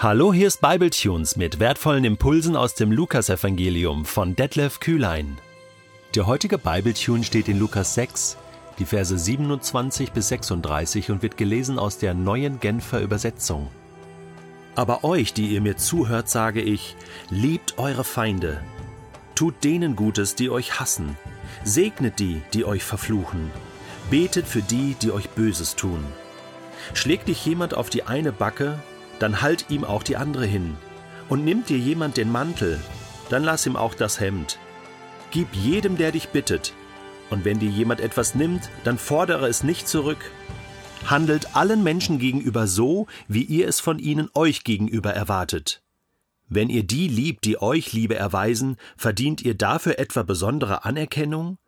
Hallo, hier ist Bibletunes mit wertvollen Impulsen aus dem Lukasevangelium von Detlef Kühlein. Der heutige Bibletune steht in Lukas 6, die Verse 27 bis 36 und wird gelesen aus der neuen Genfer Übersetzung. Aber euch, die ihr mir zuhört, sage ich, liebt eure Feinde, tut denen Gutes, die euch hassen, segnet die, die euch verfluchen, betet für die, die euch Böses tun. Schlägt dich jemand auf die eine Backe, dann halt ihm auch die andere hin. Und nimmt dir jemand den Mantel, dann lass ihm auch das Hemd. Gib jedem, der dich bittet. Und wenn dir jemand etwas nimmt, dann fordere es nicht zurück. Handelt allen Menschen gegenüber so, wie ihr es von ihnen euch gegenüber erwartet. Wenn ihr die liebt, die euch Liebe erweisen, verdient ihr dafür etwa besondere Anerkennung?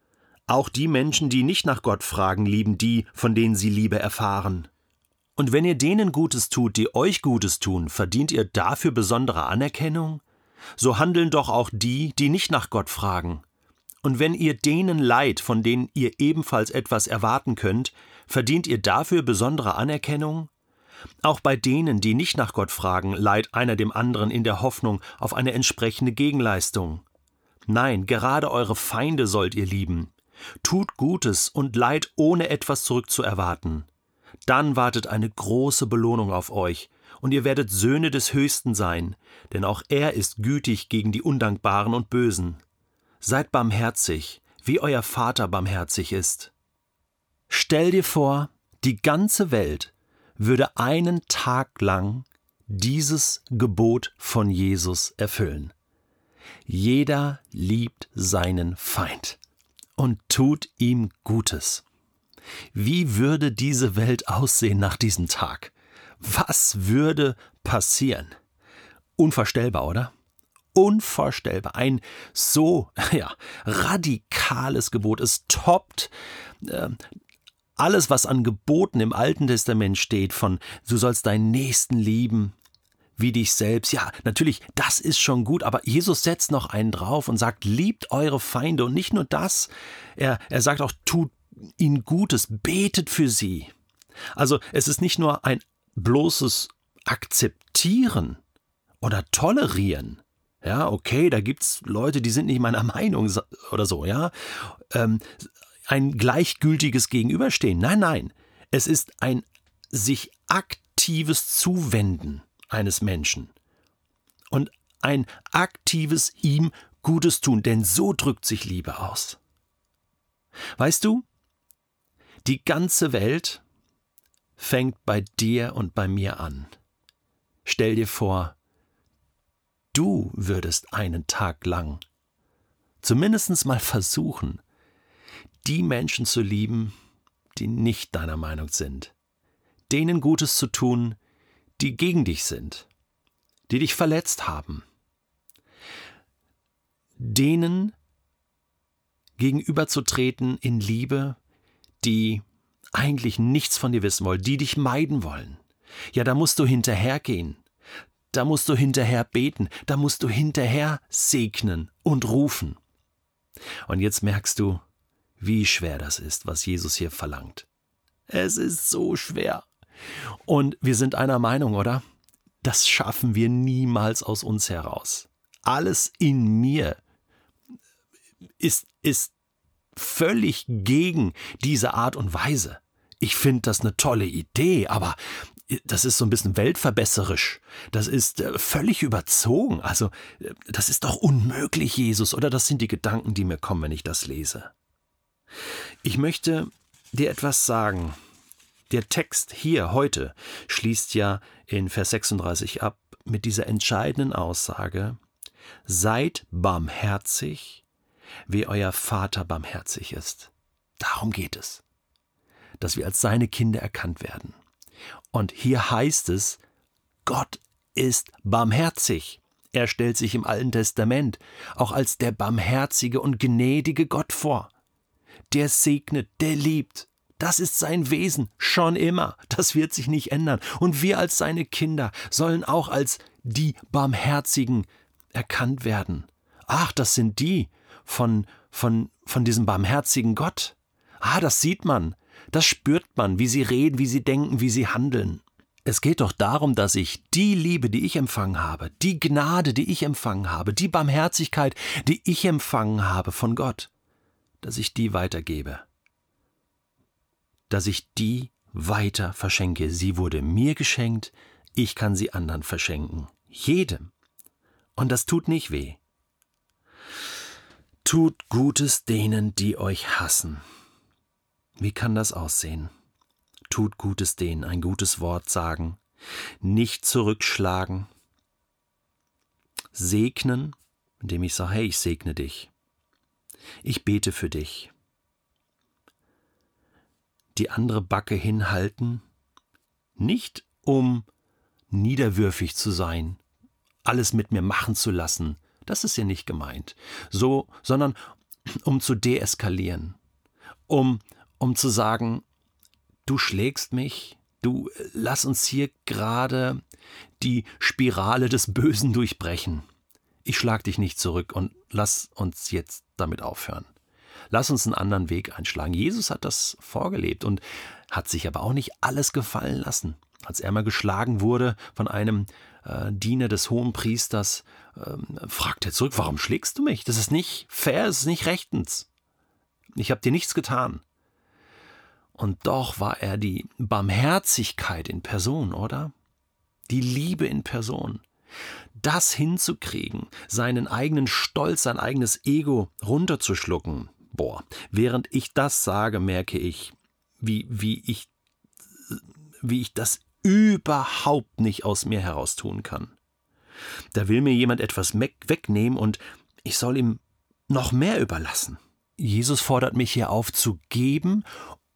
Auch die Menschen, die nicht nach Gott fragen, lieben die, von denen sie Liebe erfahren. Und wenn ihr denen Gutes tut, die euch Gutes tun, verdient ihr dafür besondere Anerkennung? So handeln doch auch die, die nicht nach Gott fragen. Und wenn ihr denen leid, von denen ihr ebenfalls etwas erwarten könnt, verdient ihr dafür besondere Anerkennung? Auch bei denen, die nicht nach Gott fragen, leiht einer dem anderen in der Hoffnung auf eine entsprechende Gegenleistung. Nein, gerade eure Feinde sollt ihr lieben. Tut Gutes und leid ohne etwas zurückzuerwarten dann wartet eine große Belohnung auf euch, und ihr werdet Söhne des Höchsten sein, denn auch er ist gütig gegen die Undankbaren und Bösen. Seid barmherzig, wie euer Vater barmherzig ist. Stell dir vor, die ganze Welt würde einen Tag lang dieses Gebot von Jesus erfüllen. Jeder liebt seinen Feind und tut ihm Gutes. Wie würde diese Welt aussehen nach diesem Tag? Was würde passieren? Unvorstellbar, oder? Unvorstellbar. Ein so ja, radikales Gebot. Es toppt äh, alles, was an Geboten im Alten Testament steht, von du sollst deinen Nächsten lieben, wie dich selbst. Ja, natürlich, das ist schon gut, aber Jesus setzt noch einen drauf und sagt, liebt eure Feinde. Und nicht nur das, er, er sagt auch, tut ihnen Gutes, betet für sie. Also es ist nicht nur ein bloßes Akzeptieren oder Tolerieren. Ja, okay, da gibt's Leute, die sind nicht meiner Meinung oder so, ja. Ähm, ein gleichgültiges Gegenüberstehen. Nein, nein. Es ist ein sich aktives Zuwenden eines Menschen. Und ein aktives ihm Gutes tun, denn so drückt sich Liebe aus. Weißt du, die ganze Welt fängt bei dir und bei mir an. Stell dir vor, du würdest einen Tag lang zumindest mal versuchen, die Menschen zu lieben, die nicht deiner Meinung sind, denen Gutes zu tun, die gegen dich sind, die dich verletzt haben, denen gegenüberzutreten in Liebe, die eigentlich nichts von dir wissen wollen, die dich meiden wollen. Ja, da musst du hinterhergehen. Da musst du hinterher beten, da musst du hinterher segnen und rufen. Und jetzt merkst du, wie schwer das ist, was Jesus hier verlangt. Es ist so schwer. Und wir sind einer Meinung, oder? Das schaffen wir niemals aus uns heraus. Alles in mir ist, ist völlig gegen diese Art und Weise. Ich finde das eine tolle Idee, aber äh, das ist so ein bisschen weltverbesserisch. Das ist äh, völlig überzogen. Also, äh, das ist doch unmöglich, Jesus, oder das sind die Gedanken, die mir kommen, wenn ich das lese. Ich möchte dir etwas sagen. Der Text hier heute schließt ja in Vers 36 ab mit dieser entscheidenden Aussage: Seid barmherzig, wie euer Vater barmherzig ist. Darum geht es, dass wir als seine Kinder erkannt werden. Und hier heißt es, Gott ist barmherzig. Er stellt sich im Alten Testament auch als der barmherzige und gnädige Gott vor. Der segnet, der liebt. Das ist sein Wesen, schon immer. Das wird sich nicht ändern. Und wir als seine Kinder sollen auch als die Barmherzigen erkannt werden. Ach, das sind die, von, von, von diesem barmherzigen Gott. Ah, das sieht man, das spürt man, wie sie reden, wie sie denken, wie sie handeln. Es geht doch darum, dass ich die Liebe, die ich empfangen habe, die Gnade, die ich empfangen habe, die Barmherzigkeit, die ich empfangen habe von Gott, dass ich die weitergebe. Dass ich die weiter verschenke. Sie wurde mir geschenkt, ich kann sie anderen verschenken. Jedem. Und das tut nicht weh. Tut Gutes denen, die euch hassen. Wie kann das aussehen? Tut Gutes denen, ein gutes Wort sagen, nicht zurückschlagen, segnen, indem ich sage, hey, ich segne dich. Ich bete für dich. Die andere Backe hinhalten, nicht um niederwürfig zu sein, alles mit mir machen zu lassen, das ist ja nicht gemeint, so, sondern um zu deeskalieren, um, um zu sagen, du schlägst mich, du lass uns hier gerade die Spirale des Bösen durchbrechen. Ich schlag dich nicht zurück und lass uns jetzt damit aufhören. Lass uns einen anderen Weg einschlagen. Jesus hat das vorgelebt und hat sich aber auch nicht alles gefallen lassen. Als er mal geschlagen wurde von einem äh, Diener des hohen Priesters, ähm, fragt er zurück, warum schlägst du mich? Das ist nicht fair, das ist nicht rechtens. Ich habe dir nichts getan. Und doch war er die Barmherzigkeit in Person, oder? Die Liebe in Person. Das hinzukriegen, seinen eigenen Stolz, sein eigenes Ego runterzuschlucken. Boah, während ich das sage, merke ich, wie, wie ich, wie ich das überhaupt nicht aus mir heraus tun kann. Da will mir jemand etwas wegnehmen und ich soll ihm noch mehr überlassen. Jesus fordert mich hier auf zu geben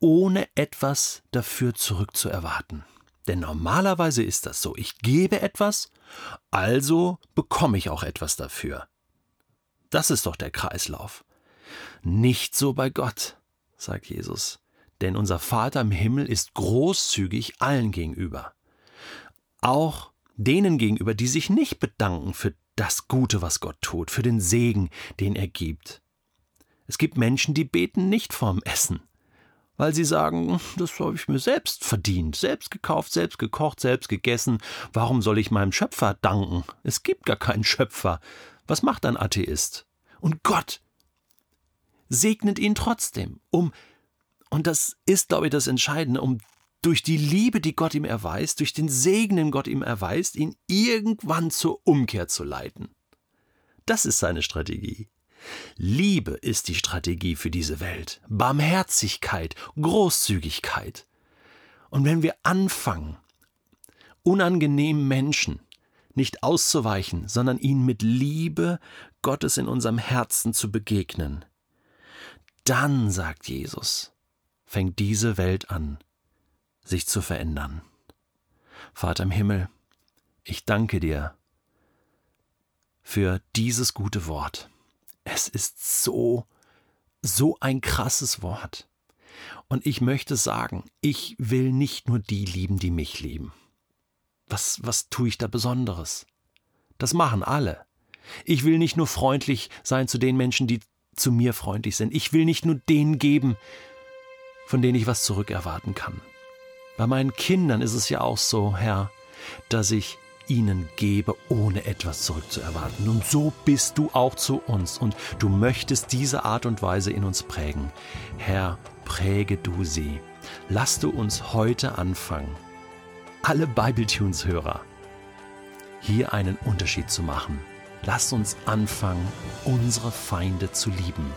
ohne etwas dafür zurückzuerwarten. Denn normalerweise ist das so. Ich gebe etwas, also bekomme ich auch etwas dafür. Das ist doch der Kreislauf. Nicht so bei Gott, sagt Jesus. Denn unser Vater im Himmel ist großzügig allen gegenüber. Auch denen gegenüber, die sich nicht bedanken für das Gute, was Gott tut, für den Segen, den er gibt. Es gibt Menschen, die beten nicht vorm Essen weil sie sagen, das habe ich mir selbst verdient, selbst gekauft, selbst gekocht, selbst gegessen. Warum soll ich meinem Schöpfer danken? Es gibt gar keinen Schöpfer. Was macht ein Atheist? Und Gott segnet ihn trotzdem, um, und das ist, glaube ich, das Entscheidende, um durch die Liebe, die Gott ihm erweist, durch den Segen, den Gott ihm erweist, ihn irgendwann zur Umkehr zu leiten. Das ist seine Strategie. Liebe ist die Strategie für diese Welt. Barmherzigkeit, Großzügigkeit. Und wenn wir anfangen, unangenehmen Menschen nicht auszuweichen, sondern ihnen mit Liebe Gottes in unserem Herzen zu begegnen, dann, sagt Jesus, fängt diese Welt an, sich zu verändern. Vater im Himmel, ich danke dir für dieses gute Wort. Es ist so, so ein krasses Wort. Und ich möchte sagen, ich will nicht nur die lieben, die mich lieben. Was, was tue ich da Besonderes? Das machen alle. Ich will nicht nur freundlich sein zu den Menschen, die zu mir freundlich sind. Ich will nicht nur denen geben, von denen ich was zurückerwarten kann. Bei meinen Kindern ist es ja auch so, Herr, dass ich ihnen gebe, ohne etwas zurückzuerwarten. Und so bist du auch zu uns und du möchtest diese Art und Weise in uns prägen. Herr, präge du sie. Lass du uns heute anfangen, alle Bibletunes-Hörer, hier einen Unterschied zu machen. Lass uns anfangen, unsere Feinde zu lieben